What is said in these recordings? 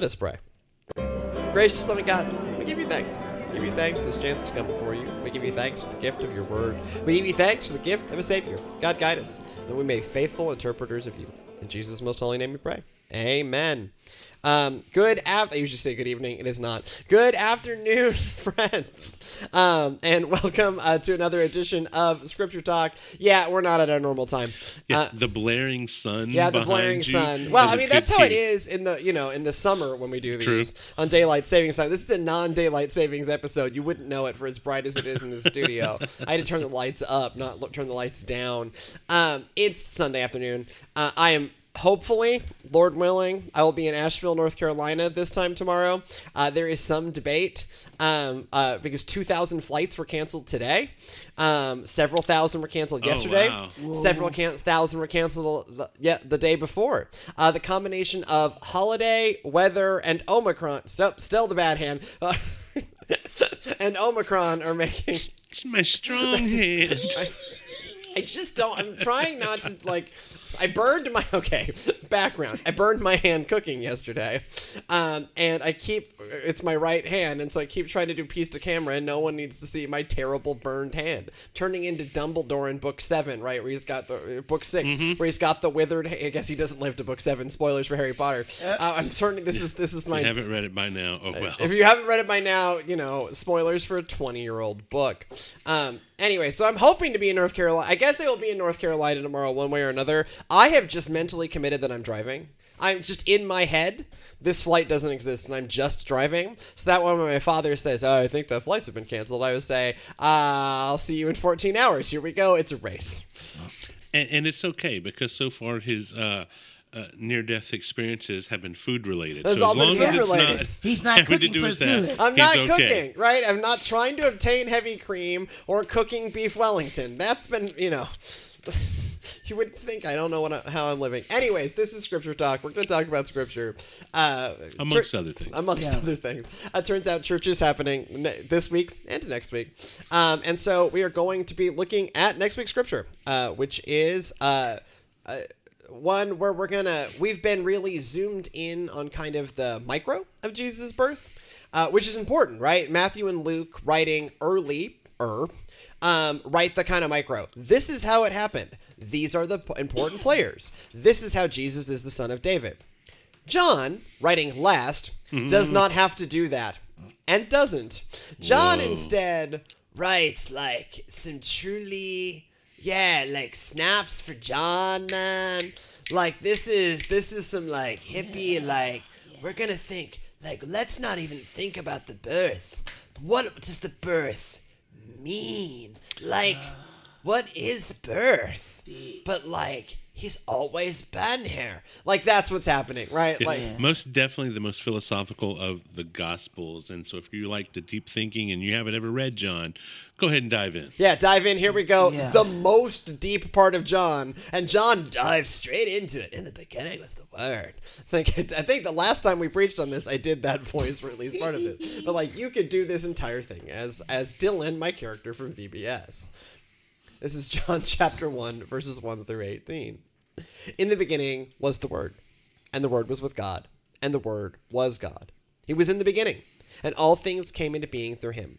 Let us pray. Gracious loving God, we give you thanks. We give you thanks for this chance to come before you. We give you thanks for the gift of your word. We give you thanks for the gift of a Savior. God, guide us, that we may be faithful interpreters of you. In Jesus' most holy name we pray. Amen. Um, good after. I usually say good evening. It is not. Good afternoon, friends. Um, and welcome uh, to another edition of Scripture Talk. Yeah, we're not at our normal time. Yeah, Uh, the blaring sun. yeah, the blaring sun. Well, I mean that's how it key. in the you know in the summer when we do these True. on daylight savings time. This is a non-daylight savings episode. You wouldn't know it for as bright as it is in the studio. I had to turn the lights up, not turn the lights down. Um, it's Sunday afternoon. Uh, I am. Hopefully, Lord willing, I will be in Asheville, North Carolina this time tomorrow. Uh, there is some debate um, uh, because 2,000 flights were canceled today. Um, several thousand were canceled yesterday. wow. Several can- thousand were canceled the, yeah, the day before. Uh, the combination of holiday, weather, and Omicron, still, still the bad hand, and Omicron are making. It's my strong hand. I just don't. I'm trying not to like. I burned my okay background. I burned my hand cooking yesterday, um, and I keep it's my right hand, and so I keep trying to do piece to camera, and no one needs to see my terrible burned hand, turning into Dumbledore in book seven, right where he's got the uh, book 6 where he's got the withered. ha- I guess he doesn't live to book seven. Spoilers for Harry Potter. Uh, I'm turning. This is this is my I haven't read it by now. Oh well. if you haven't read it by now, you know, spoilers for a 20 year old book. Um, anyway, so I'm hoping to be in North Carolina. I guess I will be in North Carolina tomorrow, one way or another. I have just mentally committed that I'm driving. I'm just in my head. This flight doesn't exist, and I'm just driving. So that one, when my father says, "Oh, I think the flights have been canceled," I would say, uh, "I'll see you in 14 hours." Here we go. It's a race. and, and it's okay because so far his uh, uh, near-death experiences have been food-related. It's so all as been long as it's food-related. not He's not having cooking, to do so with that, good. I'm he's not okay. cooking, right? I'm not trying to obtain heavy cream or cooking beef Wellington. That's been, you know, you would think I don't know what I, how I'm living. Anyways, this is scripture talk. We're going to talk about scripture, uh, Amongst chur- other things. Amongst Yeah. other things, uh, turns out church is happening ne- this week and next week, um, and so we are going to be looking at next week's scripture, uh, which is. Uh, uh, one where we're gonna we've been really zoomed in on kind of the micro of Jesus' birth, uh, which is important, right? Matthew and Luke writing early, er, um, write the kind of micro. This is how it happened. These are the important players. This is how Jesus is the son of David. John, writing last, does not have to do that. And doesn't. John Whoa. instead writes like some truly yeah, like snaps for John, man. Like this is this is some like hippie like we're gonna think like let's not even think about the birth. What does the birth mean? Like uh. what is birth? But like he's always been here. Like that's what's happening, right? Like Most definitely the most philosophical of the Gospels. And so if you like the deep thinking and you haven't ever read John, go ahead and dive in. Yeah, dive in. Here we go. Yeah. The most deep part of John, and John dives straight into it. In the beginning was the Word. I think I think the last time we preached on this, I did that voice for at least part of it. But like, you could do this entire thing as as Dylan, my character from VBS. This is John chapter one, verses one through eighteen. In the beginning was the Word, and the Word was with God, and the Word was God. He was in the beginning, and all things came into being through him,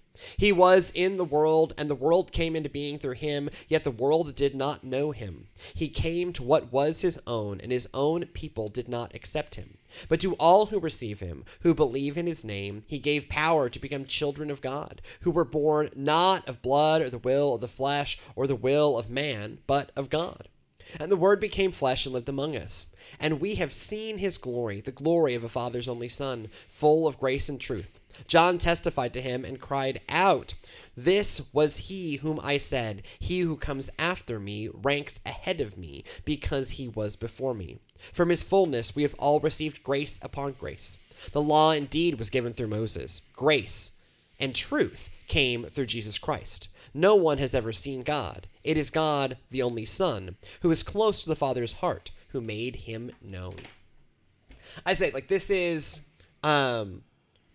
He was in the world, and the world came into being through him, yet the world did not know him. He came to what was his own, and his own people did not accept him. But to all who receive him, who believe in his name, he gave power to become children of God, who were born not of blood or the will of the flesh or the will of man, but of God. And the Word became flesh and lived among us. And we have seen his glory, the glory of a Father's only Son, full of grace and truth. John testified to him and cried out, This was he whom I said, He who comes after me ranks ahead of me, because he was before me. From his fullness we have all received grace upon grace. The law indeed was given through Moses. Grace and truth came through Jesus Christ. No one has ever seen God. It is God, the only Son, who is close to the Father's heart, who made him known. I say, like, this is um,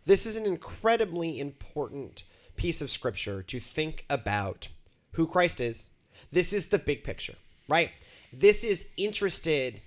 this is an incredibly important piece of scripture to think about who Christ is. This is the big picture, right? This is interested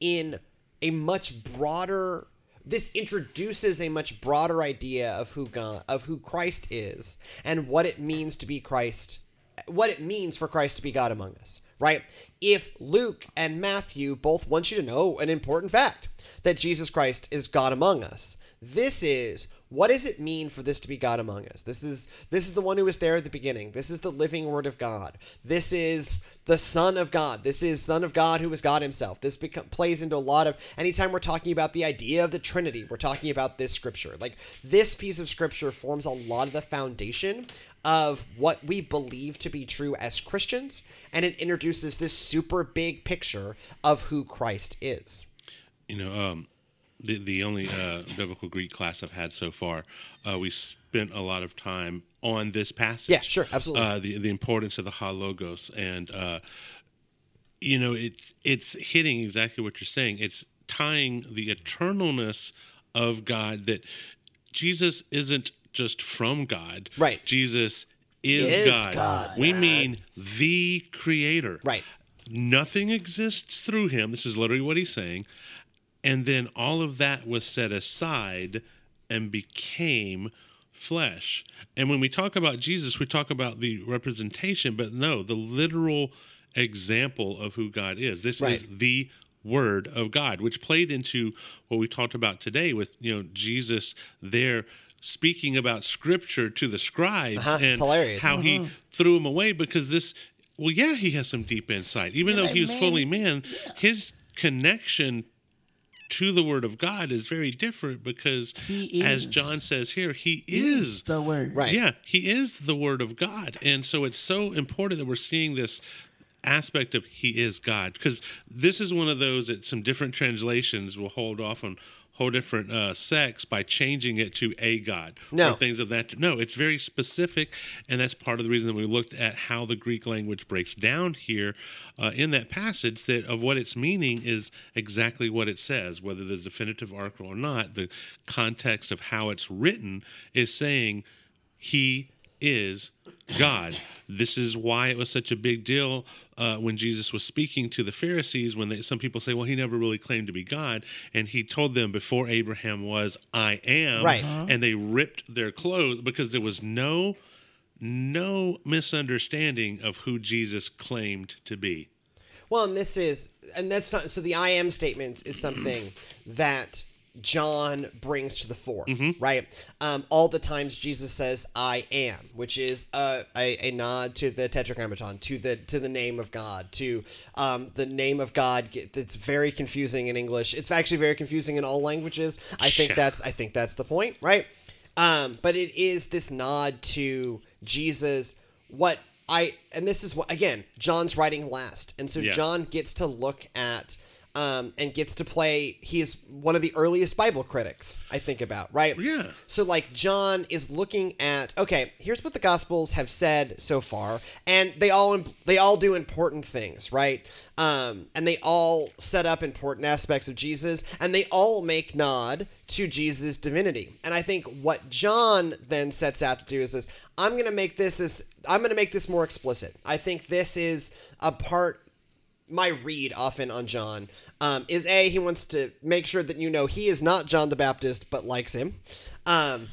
in a much broader this introduces a much broader idea of who God of who Christ is and what it means to be Christ what it means for Christ to be God among us, right? If Luke and Matthew both want you to know an important fact that Jesus Christ is God among us, this is what does it mean for this to be God among us? This is this is the one who was there at the beginning. This is the living word of God. This is the Son of God. This is Son of God who is God Himself. This plays into a lot of anytime we're talking about the idea of the Trinity, we're talking about this scripture. Like this piece of scripture forms a lot of the foundation of what we believe to be true as Christians, and it introduces this super big picture of who Christ is. You know, um, the the only uh, biblical Greek class I've had so far, uh, we spent a lot of time on this passage. Yeah, sure, absolutely. Uh, the the importance of the ho logos, and uh, you know, it's it's hitting exactly what you're saying. It's tying the eternalness of God that Jesus isn't just from God. Right. Jesus is, Is God. God, We mean the Creator. Right. Nothing exists through him. This is literally what he's saying. And then all of that was set aside and became flesh. And when we talk about Jesus, we talk about the representation, but no, the literal example of who God is. This Right. is the word of God, which played into what we talked about today with, you know, Jesus there speaking about scripture to the scribes Uh-huh, and it's hilarious. how he threw them away because this well yeah he has some deep insight even though he was man, fully man his connection to the word of god is very different because He as john says here he is the word. Right. yeah he is the word of god and so it's so important that we're seeing this aspect of he is god because this is one of those that some different translations will hold off on whole different uh, sects by changing it to a god No. or things of that no it's very specific and that's part of the reason that we looked at how the greek language breaks down here uh, in that passage that of what its meaning is exactly what it says whether there's definitive article or not the context of how it's written is saying he is God. This is why it was such a big deal uh, when Jesus was speaking to the Pharisees. When they, some people say, "Well, he never really claimed to be God," and he told them before Abraham was, "I am," Right. and they ripped their clothes because there was no no misunderstanding of who Jesus claimed to be. Well, and this is, and that's not, so the I am statements is something that John brings to the fore, right? Um, all the times Jesus says "I am," which is a, a, a nod to the Tetragrammaton, to the to the name of God, to um, the name of God. It's very confusing in English. It's actually very confusing in all languages. I think Yeah. that's I think that's the point, right? Um, but it is this nod to Jesus. What I and this is what again John's writing last, and so Yeah. John gets to look at um, and gets to play. He is one of the earliest Bible critics. I think about right. Yeah. So like John is looking at okay, here's what the Gospels have said so far, and they all they all do important things, right? Um, and they all set up important aspects of Jesus, and they all make nod to Jesus' divinity. And I think what John then sets out to do is this: I'm going to make this as I'm going to make this more explicit. I think this is a part my read often on John um, is a he wants to make sure that you know he is not John the Baptist but likes him. Um,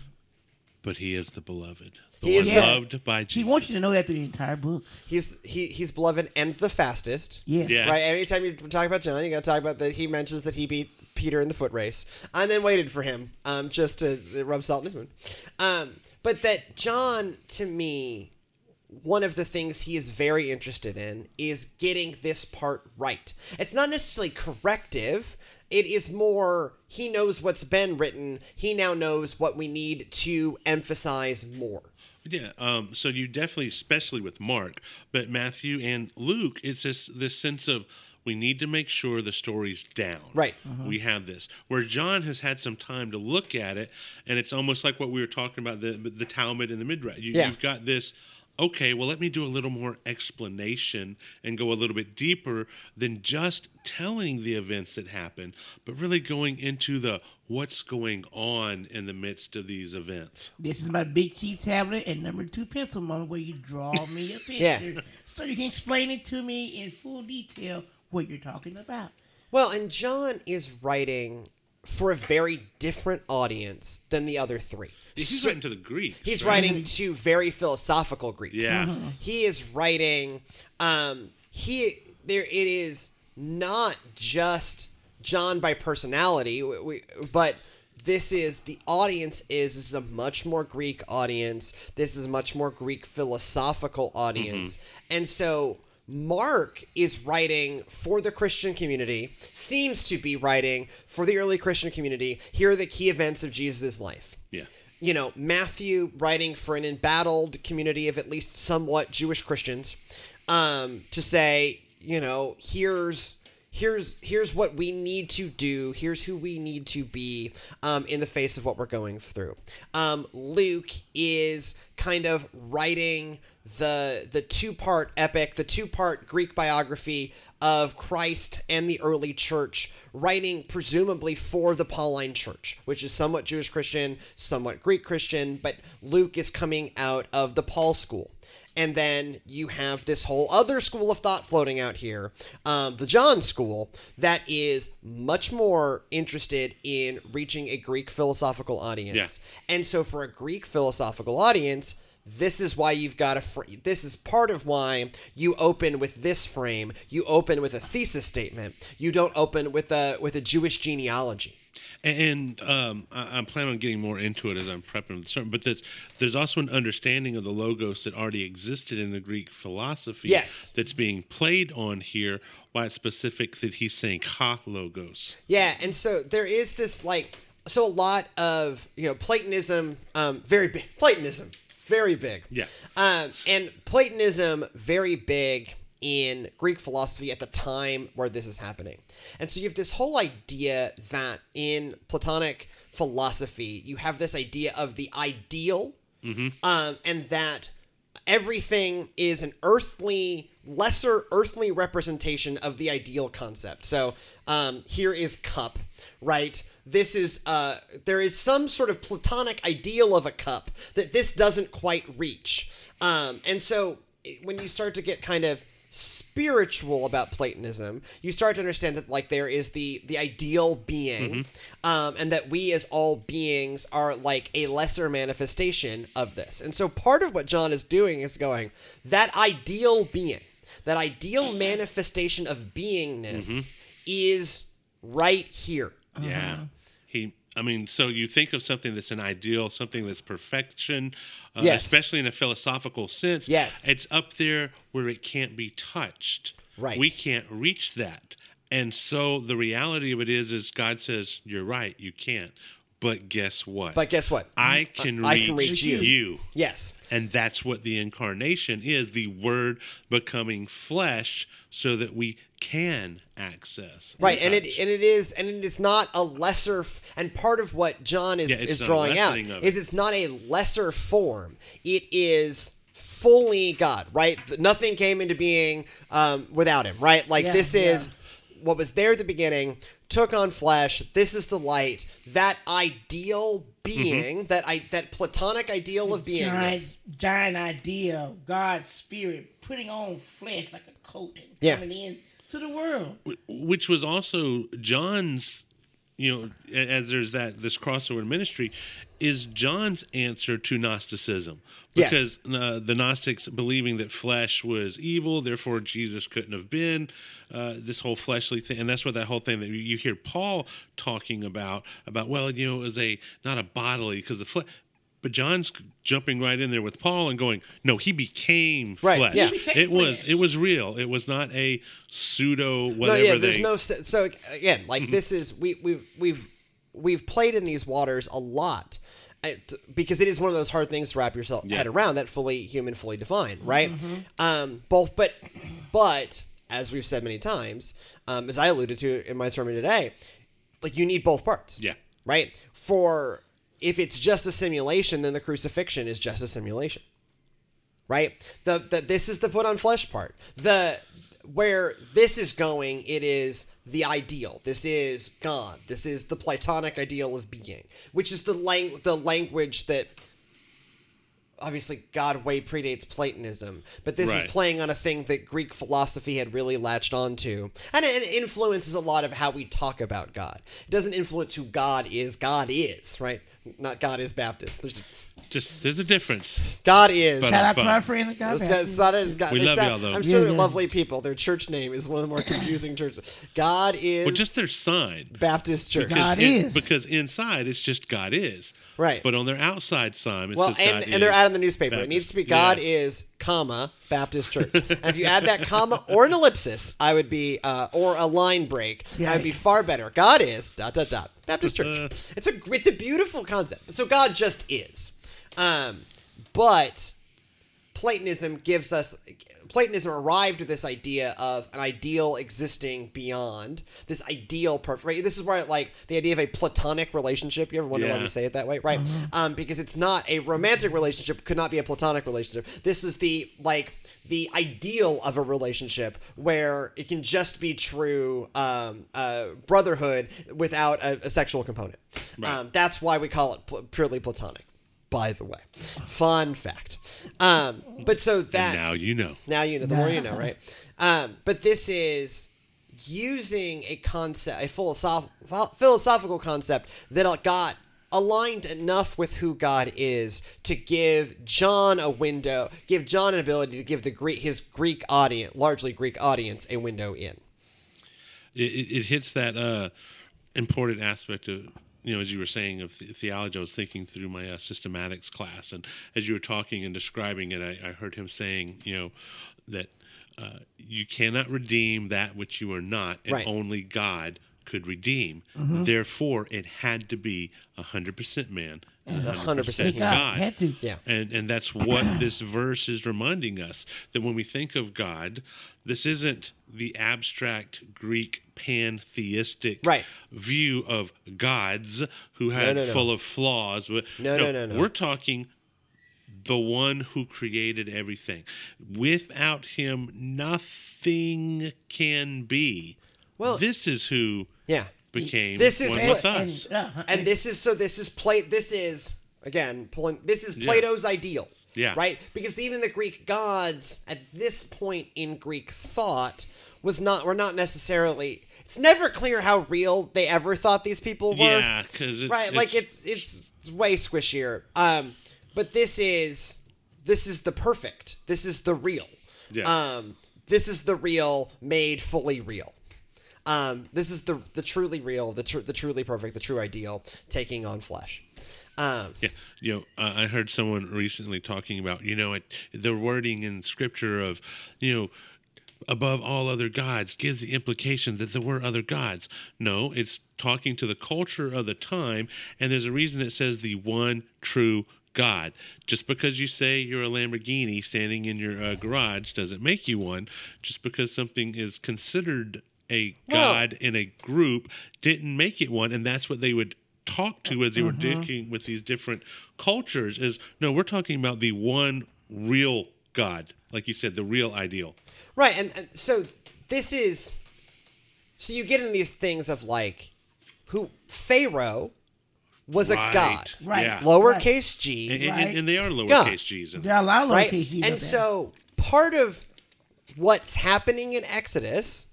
But he is the beloved, the He one is the- loved by Jesus. He wants you to know that through the entire book. he's he he's beloved and the fastest. Yes. Yeah. Right. Anytime you talk about John, you got to talk about that he mentions that he beat Peter in the foot race, and then waited for him um, just to rub salt in his wound. Um, but that John, to me, one of the things he is very interested in is getting this part right. It's not necessarily corrective. It is more he knows what's been written. He now knows what we need to emphasize more. Yeah, um, so you definitely, especially with Mark, but Matthew and Luke, it's this this sense of we need to make sure the story's down. Right. We have this where John has had some time to look at it, and it's almost like what we were talking about the the Talmud and the Midrash. You, Yeah. You've got this. Okay, well, let me do a little more explanation and go a little bit deeper than just telling the events that happen, but really going into the what's going on in the midst of these events. This is my big cheap tablet and number two pencil moment where you draw me a picture Yeah. so you can explain it to me in full detail what you're talking about. Well, and John is writing for a very different audience than the other three. He's So- writing to the Greeks. He's right? writing to very philosophical Greeks. Yeah. He is writing um he there it is not just John by personality, we, we, but this is the audience is is a much more Greek audience. This is a much more Greek philosophical audience. And so Mark is writing for the Christian community, seems to be writing for the early Christian community. Here are the key events of Jesus' life Yeah. You know, Matthew writing for an embattled community of at least somewhat Jewish Christians, um, to say, you know, here's here's here's what we need to do. Here's who we need to be um, in the face of what we're going through. Um, Luke is kind of writing the the two part epic, the two part Greek biography of Christ and the early church, writing presumably for the Pauline church, which is somewhat Jewish Christian, somewhat Greek Christian, but Luke is coming out of the Paul school. And then you have this whole other school of thought floating out here, um, the John school, that is much more interested in reaching a Greek philosophical audience. Yeah. And so, for a Greek philosophical audience, this is why you've got a. Fr- this is part of why you open with this frame. You open with a thesis statement. You don't open with a with a Jewish genealogy. And um, I, I'm planning on getting more into it as I'm prepping the sermon. But there's there's also an understanding of the logos that already existed in the Greek philosophy. Yes. That's being played on here. Why it's specific that he's saying ha logos. Yeah, and so there is this like so a lot of you know Platonism, um, very big Platonism, very big. Yeah. Um, and Platonism very big in Greek philosophy at the time where this is happening. And so you have this whole idea that in Platonic philosophy, you have this idea of the ideal, um, and that everything is an earthly, lesser earthly representation of the ideal concept. So um, here is cup, right? This is uh, there is some sort of platonic ideal of a cup that this doesn't quite reach, um, and so when you start to get kind of spiritual about Platonism, you start to understand that like there is the the ideal being, um, and that we as all beings are like a lesser manifestation of this. And so part of what John is doing is going that ideal being, that ideal manifestation of beingness, is right here. Yeah. I mean, so you think of something that's an ideal, something that's perfection, uh, Yes. especially in a philosophical sense. Yes. It's up there where it can't be touched. Right. We can't reach that. And so the reality of it is, is God says, "You're right, you can't." But guess what? But guess what? I can I reach, can reach you. you. Yes. And that's what the incarnation is the word becoming flesh so that we can access. Right, and it and it is and it is not a lesser f- and part of what John is Yeah, is drawing out lessening of is it's not a lesser form. It is fully God, right? Nothing came into being um, without him, right? Like Yeah, this yeah. is what was there at the beginning, took on flesh. This is the light. That ideal being, that I that platonic ideal of being. Giant, giant idea of God's spirit putting on flesh like a coat and Yeah. coming in to the world. which was also John's, you know, as there's that this crossover ministry, is John's answer to Gnosticism. Yes. Because uh, the Gnostics believing that flesh was evil, therefore Jesus couldn't have been uh, this whole fleshly thing, and that's what that whole thing that you- you hear Paul talking about about well, you know, it was a not a bodily because the flesh. But John's jumping right in there with Paul and going, "No, he became Right, flesh. yeah. He became It was it was real. It was not a pseudo No, whatever yeah, there's they no se- so again, like Mm-hmm. this is we we've we've we've played in these waters a lot. uh, Because it is one of those hard things to wrap yourself Yeah. head around that fully human, fully defined, right? Mm-hmm. Um, both, but, but as we've said many times, um, as I alluded to in my sermon today, like you need both parts. Yeah. Right? For if it's just a simulation, then the crucifixion is just a simulation. Right? The, the this is the put on flesh part. The where this is going, it is the ideal. This is God. This is the Platonic ideal of being, which is the lang- the language that obviously God way predates Platonism, but this Right. is playing on a thing that Greek philosophy had really latched onto, and it, it influences a lot of how we talk about God. It doesn't influence who God is. God is right, not God is Baptist. There's Just there's a difference. God is. But- Shout out to our friend at God It's, got- it's not a, God, We it's love not- y'all, though. I'm sure Yeah, they're yeah. lovely people. Their church name is one of the more confusing churches. God is Well, just their sign. Baptist Church. Because God it- is. because inside it's just God is. Right. But on their outside sign it Well, says and, God and they're is out in the newspaper. It Baptist. needs to be God Yes. is, comma, Baptist Church. and if you add that comma or an ellipsis, I would be, uh, or a line break, I would be far better. God is, dot, dot, dot, Baptist Church. Uh. it's a, it's a beautiful concept. So God just is. Um, but Platonism gives us Platonism arrived at this idea of an ideal existing beyond this ideal perfect. Right? This is where like the idea of a platonic relationship. You ever wonder why Yeah. we say it that way, right? Um, because it's not a romantic relationship. Could not be a platonic relationship. This is the like the ideal of a relationship where it can just be true um, uh, brotherhood without a, a sexual component. Right. Um, that's why we call it pl- purely platonic. By the way, fun fact. Um, but so that now you know. now you know. The more you know, right? Um, but this is using a concept, a philosoph- philosophical concept that got aligned enough with who God is to give John a window, give John an ability to give the Greek his Greek audience, largely Greek audience, a window in. It, it, it hits that uh, important aspect of you know as you were saying of the- theology. I was thinking through my uh, systematics class, and as you were talking and describing it, I, I heard him saying you know that uh, you cannot redeem that which you are not, and Right. only God could redeem. Therefore, it had to be a hundred percent man and hundred 100% God God. had to. Yeah. And and that's what this verse is reminding us that when we think of God, this isn't the abstract Greek pantheistic Right. view of gods who had no, no. full of flaws. But No, no, no, no. We're talking the one who created everything. Without him, nothing can be. Well- this is who Yeah. Became This is one what- with us. And, uh, and this is so this is play this is again pulling this is Yeah. plato's ideal Yeah. right because even the greek gods at this point in greek thought was not were not necessarily it's never clear how real they ever thought these people were Yeah, because it's, right like it's it's way squishier um but this is this is the perfect this is the real Yeah. um this is the real made fully real um this is the the truly real the tr- the truly perfect the true ideal taking on flesh um Yeah, you know, uh, I heard someone recently talking about, you know, it, the wording in scripture of, you know, above all other gods gives the implication that there were other gods. No, it's talking to the culture of the time, and there's a reason it says the one true God. Just because you say you're a Lamborghini standing in your uh, garage doesn't make you one. Just because something is considered a Well- God in a group didn't make it one, and that's what they would talk to as they were mm-hmm. dealing with these different cultures. Is no, we're talking about the one real God, like you said, the real ideal. Right, and, and so this is so you get in these things of like who Pharaoh was a god, Right. Yeah. lowercase g, And, and- Right. and they are lowercase God. g's. And, There are a lot of right? lowercase G's And so part of what's happening in Exodus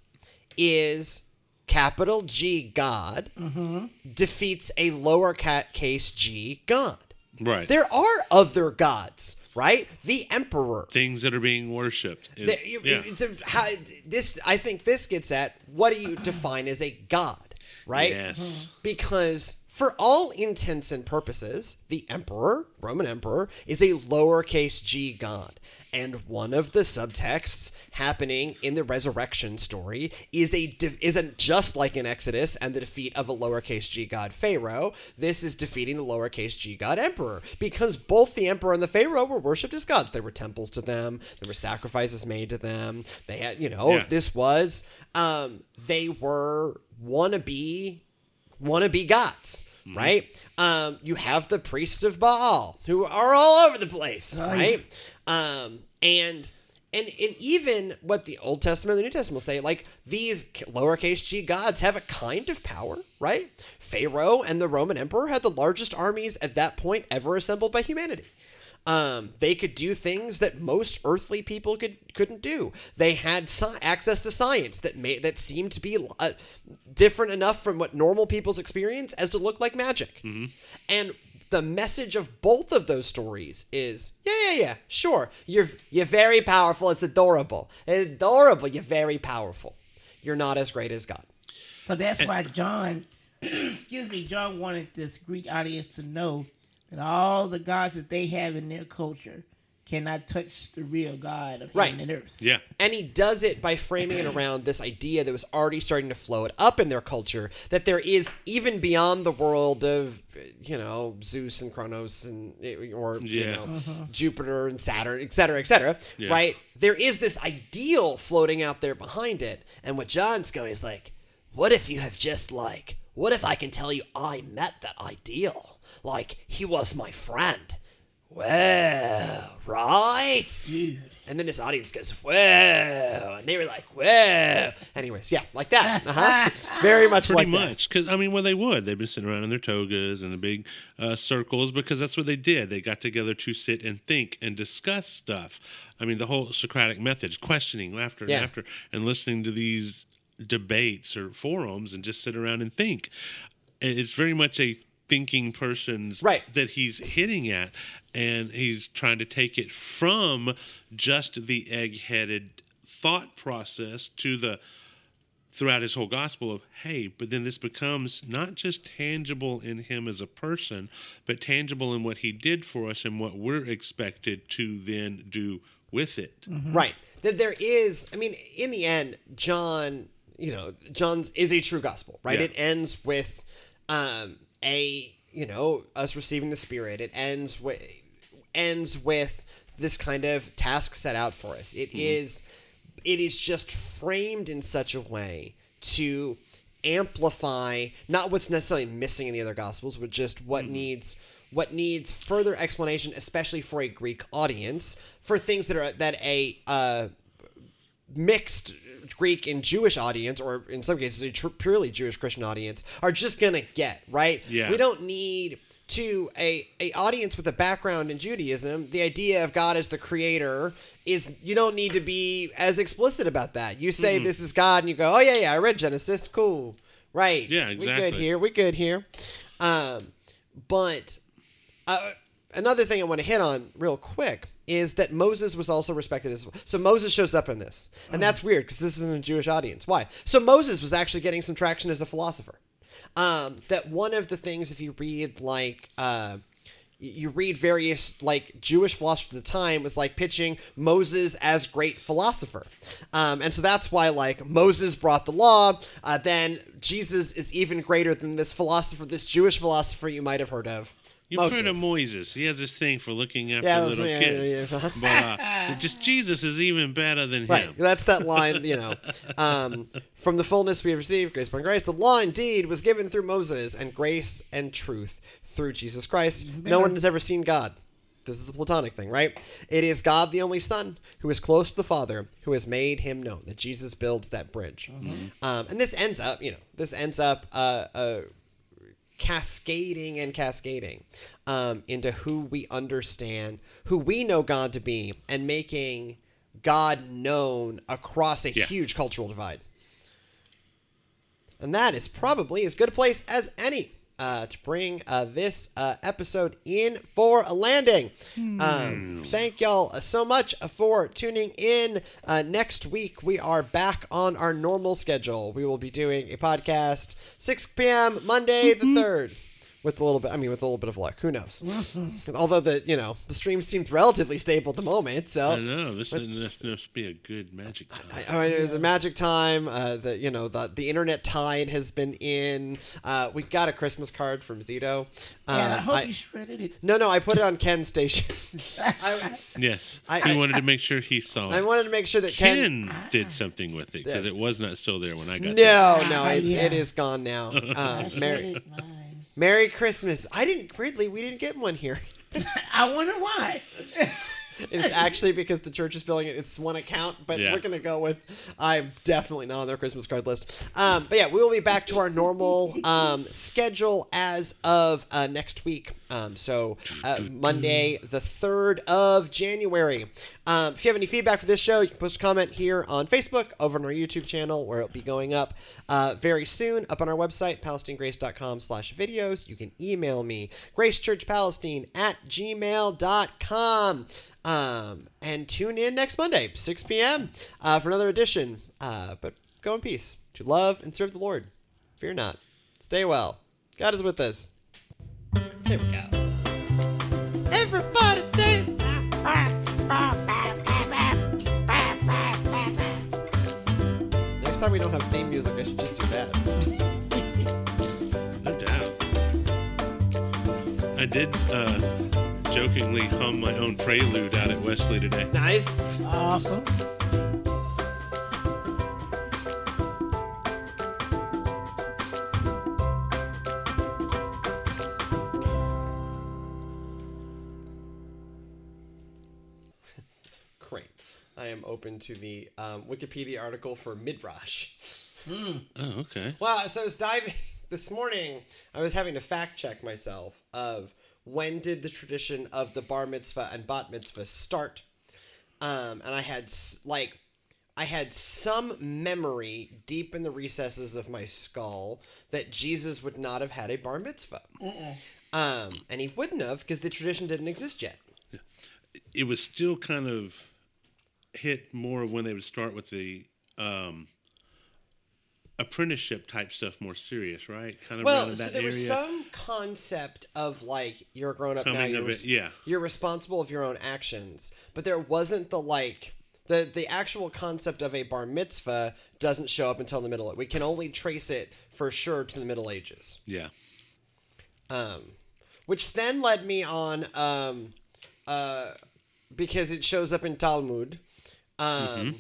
is capital G God Mm-hmm. defeats a lower case g God. right. There are other gods, right? The emperor, Things that are being worshipped. is- The- you- yeah. it's a- how, this I think this gets at what do you define as a god, right? Yes. Because for all intents and purposes, the emperor, Roman emperor, is a lowercase g god. And one of the subtexts happening in the resurrection story is a isn't just like in Exodus and the defeat of a lowercase g god Pharaoh. This is defeating the lowercase g god emperor because both the emperor and the Pharaoh were worshipped as gods. There were temples to them. There were sacrifices made to them. They had, you know, Yeah. this was um, they were wannabe wannabe gods, right? Um, you have the priests of Baal who are all over the place, right? Um, and and and even what the Old Testament and the New Testament will say, like these lowercase g gods have a kind of power, right? Pharaoh and the Roman Emperor had the largest armies at that point ever assembled by humanity. Um, they could do things that most earthly people could couldn't do. They had sci- access to science that made that seemed to be uh, different enough from what normal people's experience as to look like magic. And the message of both of those stories is, yeah, yeah, yeah, sure, you're you're very powerful. It's adorable, it's adorable. You're very powerful. You're not as great as God. So that's why John, excuse me, John wanted this Greek audience to know that all the gods that they have in their culture cannot touch the real God of Right. heaven and earth. Yeah. And he does it by framing it around this idea that was already starting to float up in their culture that there is even beyond the world of you know Zeus and Kronos and or you Yeah. know uh-huh. Jupiter and Saturn, et cetera, et cetera. Yeah. Right? There is this ideal floating out there behind it, and what John's going is like, what if you have just like, what if I can tell you I met that ideal, like he was my friend. Well, right? Dude. And then this audience goes, whoa. And they were like, whoa. Anyways, yeah, like that. Uh-huh. Very much Pretty like that. much, because I mean, well, they would. They'd be sitting around in their togas and the big uh, circles because that's what they did. They got together to sit and think and discuss stuff. I mean, the whole Socratic method, questioning after Yeah. and after, and listening to these debates or forums and just sit around and think. It's very much a thinking person's Right. that he's hitting at, and he's trying to take it from just the egg-headed thought process to the throughout his whole gospel of hey but then this becomes not just tangible in him as a person but tangible in what he did for us and what we're expected to then do with it Right. That there is, I mean, in the end, John, you know, John's is a true gospel, right? Yeah. It ends with um, a, you know, us receiving the Spirit. It ends with, ends with this kind of task set out for us. It is, it is just framed in such a way to amplify not what's necessarily missing in the other gospels but just what needs what needs further explanation especially for a greek audience for things that are that a uh, mixed Greek and Jewish audience, or in some cases a tr- purely Jewish Christian audience, are just gonna get right. Yeah. We don't need to a a audience with a background in Judaism. The idea of God as the creator is you don't need to be as explicit about that. You say Mm-hmm. this is God, and you go, oh yeah, yeah, I read Genesis, cool, right? Yeah, exactly. We good here. We good here. Um, but uh, another thing I want to hit on real quick is that Moses was also respected as so Moses shows up in this, and that's weird because this isn't a Jewish audience. Why? So Moses was actually getting some traction as a philosopher. Um, that one of the things, if you read like. Uh, you read various like Jewish philosophers at the time was like pitching Moses as great philosopher, um, and so that's why like Moses brought the law. Uh, then Jesus is even greater than this philosopher, this Jewish philosopher you might have heard of. You've heard of Moises. He has this thing for looking after Yeah, little yeah, kids. yeah, But uh, just Jesus is even better than Right. him. That's that line, you know. Um, from the fullness we have received, grace upon grace. The law indeed was given through Moses, and grace and truth through Jesus Christ. No one has ever seen God. This is the Platonic thing, right? It is God, the only Son, who is close to the Father, who has made him known. That Jesus builds that bridge. Um, and this ends up, you know, this ends up uh, uh, cascading and cascading um, into who we understand, who we know God to be, and making God known across a Yeah. huge cultural divide. And that is probably as good a place as any uh, to bring uh, this uh, episode in for a landing. Um, thank y'all uh, so much for tuning in. Uh, next week, we are back on our normal schedule. We will be doing a podcast 6 p.m. Monday the 3rd. With a little bit. I mean, with a little bit of luck, who knows? Although the you know the stream seemed relatively stable at the moment, so I know this, this must be a good magic time. I mean, it's a magic time. Uh, the you know the the internet tide has been in. Uh, we got a Christmas card from Zito. Uh, and I hope I- you shredded it. no, no, I put it on Ken's station. I, yes, I- he I- wanted to make sure he saw I it. wanted to make sure that Ken. Ken did something with it because Yeah. it was not still there when I got No, there. no, it's, Yeah. it is gone now. I Uh, Merry, shredded mine. Merry Christmas. I didn't weirdly we didn't get one here. I wonder why. It's actually because the church is billing it. It's one account, but Yeah. we're gonna go with. I'm definitely not on their Christmas card list. Um, but yeah, we will be back to our normal um, schedule as of uh, next week. Um, so uh, Monday, the third of January. Um, if you have any feedback for this show, you can post a comment here on Facebook, over on our YouTube channel, where it'll be going up uh, very soon. Up on our website, PalestineGrace.com/videos. You can email me, GraceChurchPalestine at gmail.com. Um, and tune in next Monday, 6 p.m., uh, for another edition. Uh, but go in peace to love and serve the Lord. Fear not. Stay well. God is with us. Here we go. Everybody dance. Next time we don't have theme music, I should just do that. No doubt. I did uh, jokingly hum my own prelude out at Wesley today. Nice. Awesome. Open to the um, Wikipedia article for Midrash. Oh, okay. Well, so I was diving this morning. I was having to fact check myself of when did the tradition of the bar mitzvah and bat mitzvah start, um, and I had like I had some memory deep in the recesses of my skull that Jesus would not have had a bar mitzvah, um, and he wouldn't have because the tradition didn't exist yet. It was still kind of hit more of when they would start with the um, apprenticeship type stuff more serious, right? Kind of Well, so that there area. was some concept of like you're a grown up now. You're, it, yeah. you're responsible of your own actions, but there wasn't the like the the actual concept of a bar mitzvah doesn't show up until the middle. We can only trace it for sure to the Middle Ages, yeah. um, which then led me on um, uh, because it shows up in Talmud. Um,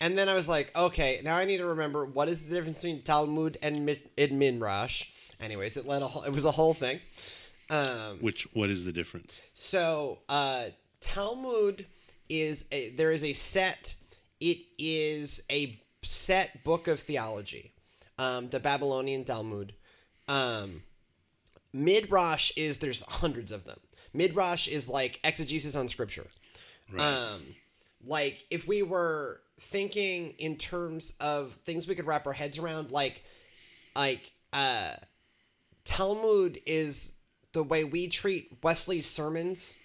And then I was like, okay, now I need to remember what is the difference between Talmud and, Mi- and Midrash. Anyways, it led a whole, it was a whole thing. Um, Which what is the difference? so uh, Talmud is a, there is a set. It is a set book of theology, um, the Babylonian Talmud. Um, Midrash is there's hundreds of them. Midrash is like exegesis on scripture. Um, like if we were thinking in terms of things we could wrap our heads around, like like uh, Talmud is the way we treat Wesley's sermons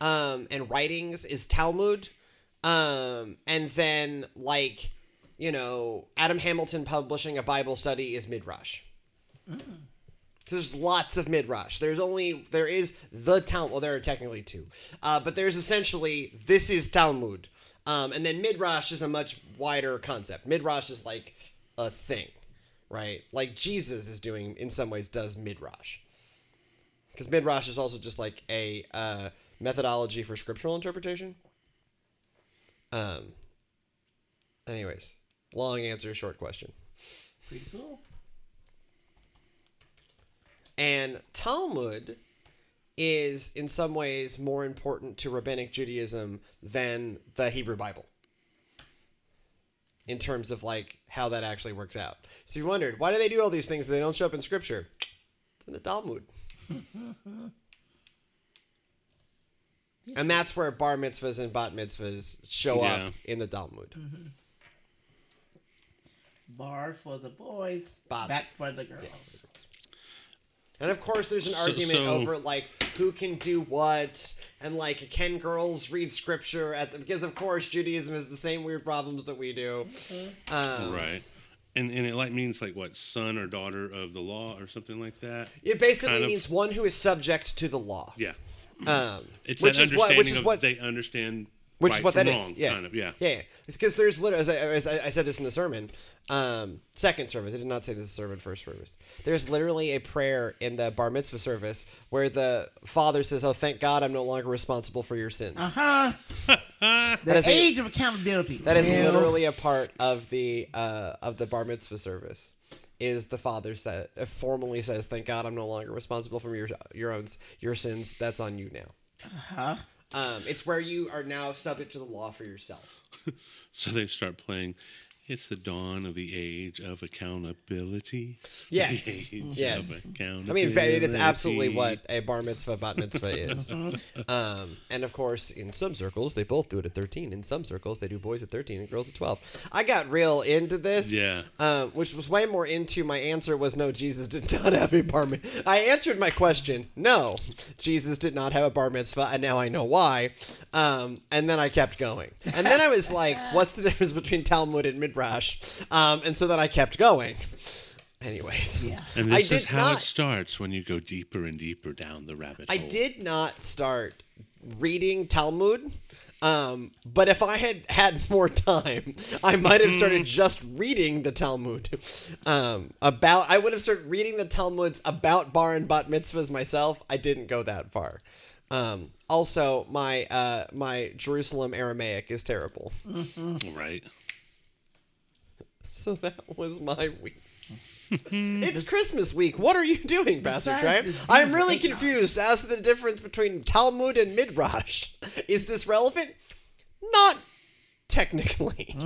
um, and writings is Talmud, um, and then like you know Adam Hamilton publishing a Bible study is Midrash. There's lots of midrash. There's only there is the Talmud. Well, there are technically two, uh, but there's essentially this is Talmud, um, and then midrash is a much wider concept. Midrash is like a thing, right? Like Jesus is doing in some ways does midrash, because midrash is also just like a uh, methodology for scriptural interpretation. Um. Anyways, long answer, short question. Pretty cool. And Talmud is in some ways more important to rabbinic Judaism than the Hebrew Bible. In terms of like how that actually works out. So you wondered, why do they do all these things that they don't show up in scripture? It's in the Talmud. and that's where bar mitzvahs and bat mitzvahs show Yeah. up in the Talmud. Mm-hmm. Bar for the boys, bat, back for the girls. And of course, there's an So- argument so- over like who can do what, and like can girls read scripture at the because of course Judaism has the same weird problems that we do. Um, right. and and it like means like what son or daughter of the law or something like that. It basically Kind of. means one who is subject to the law. Yeah, Um, it's which that is what which is of what they understand. Which right is what from that is. wrong, Yeah. kind of. Yeah. Yeah. yeah. It's because there's literally, as I, as I I said this in the sermon, um, second service. I did not say this is sermon first service. There's literally a prayer in the bar mitzvah service where the father says, "Oh, thank God, I'm no longer responsible for your sins." Uh Huh? That the is a- age of accountability. That is Well, literally a part of the uh, of the bar mitzvah service. Is the father said uh, formally says, "Thank God, I'm no longer responsible for your your own your sins. That's on you now." Uh Huh? Um, it's where you are now subject to the law for yourself. So they start playing. It's the dawn of the age of accountability. Yes. Yes. of accountability. I mean, in fact, it is absolutely what a bar mitzvah bat mitzvah is. um, and of course, in some circles, they both do it at 13. In some circles, they do boys at 13 and girls at 12. I got real into this. Yeah. Um, which was way more into my answer was no, Jesus did not have a bar mitzvah. I answered my question, no, Jesus did not have a bar mitzvah, and now I know why. Um, and then I kept going. And then I was like, what's the difference between Talmud and Midrash? Um, and so then I kept going. Anyways. Yeah. And I this is how not- it starts when you go deeper and deeper down the rabbit I hole. I did not start reading Talmud, um, but if I had had more time, I might have started just reading the Talmud. Um, about I would have started reading the Talmuds about bar and bat mitzvahs myself. I didn't go that far. Um, also, my uh, my Jerusalem Aramaic is terrible. Right. So that was my week. it's Christmas week. What are you doing, Pastor Trey? I'm really confused as to the difference between Talmud and Midrash. Is this relevant? Not technically.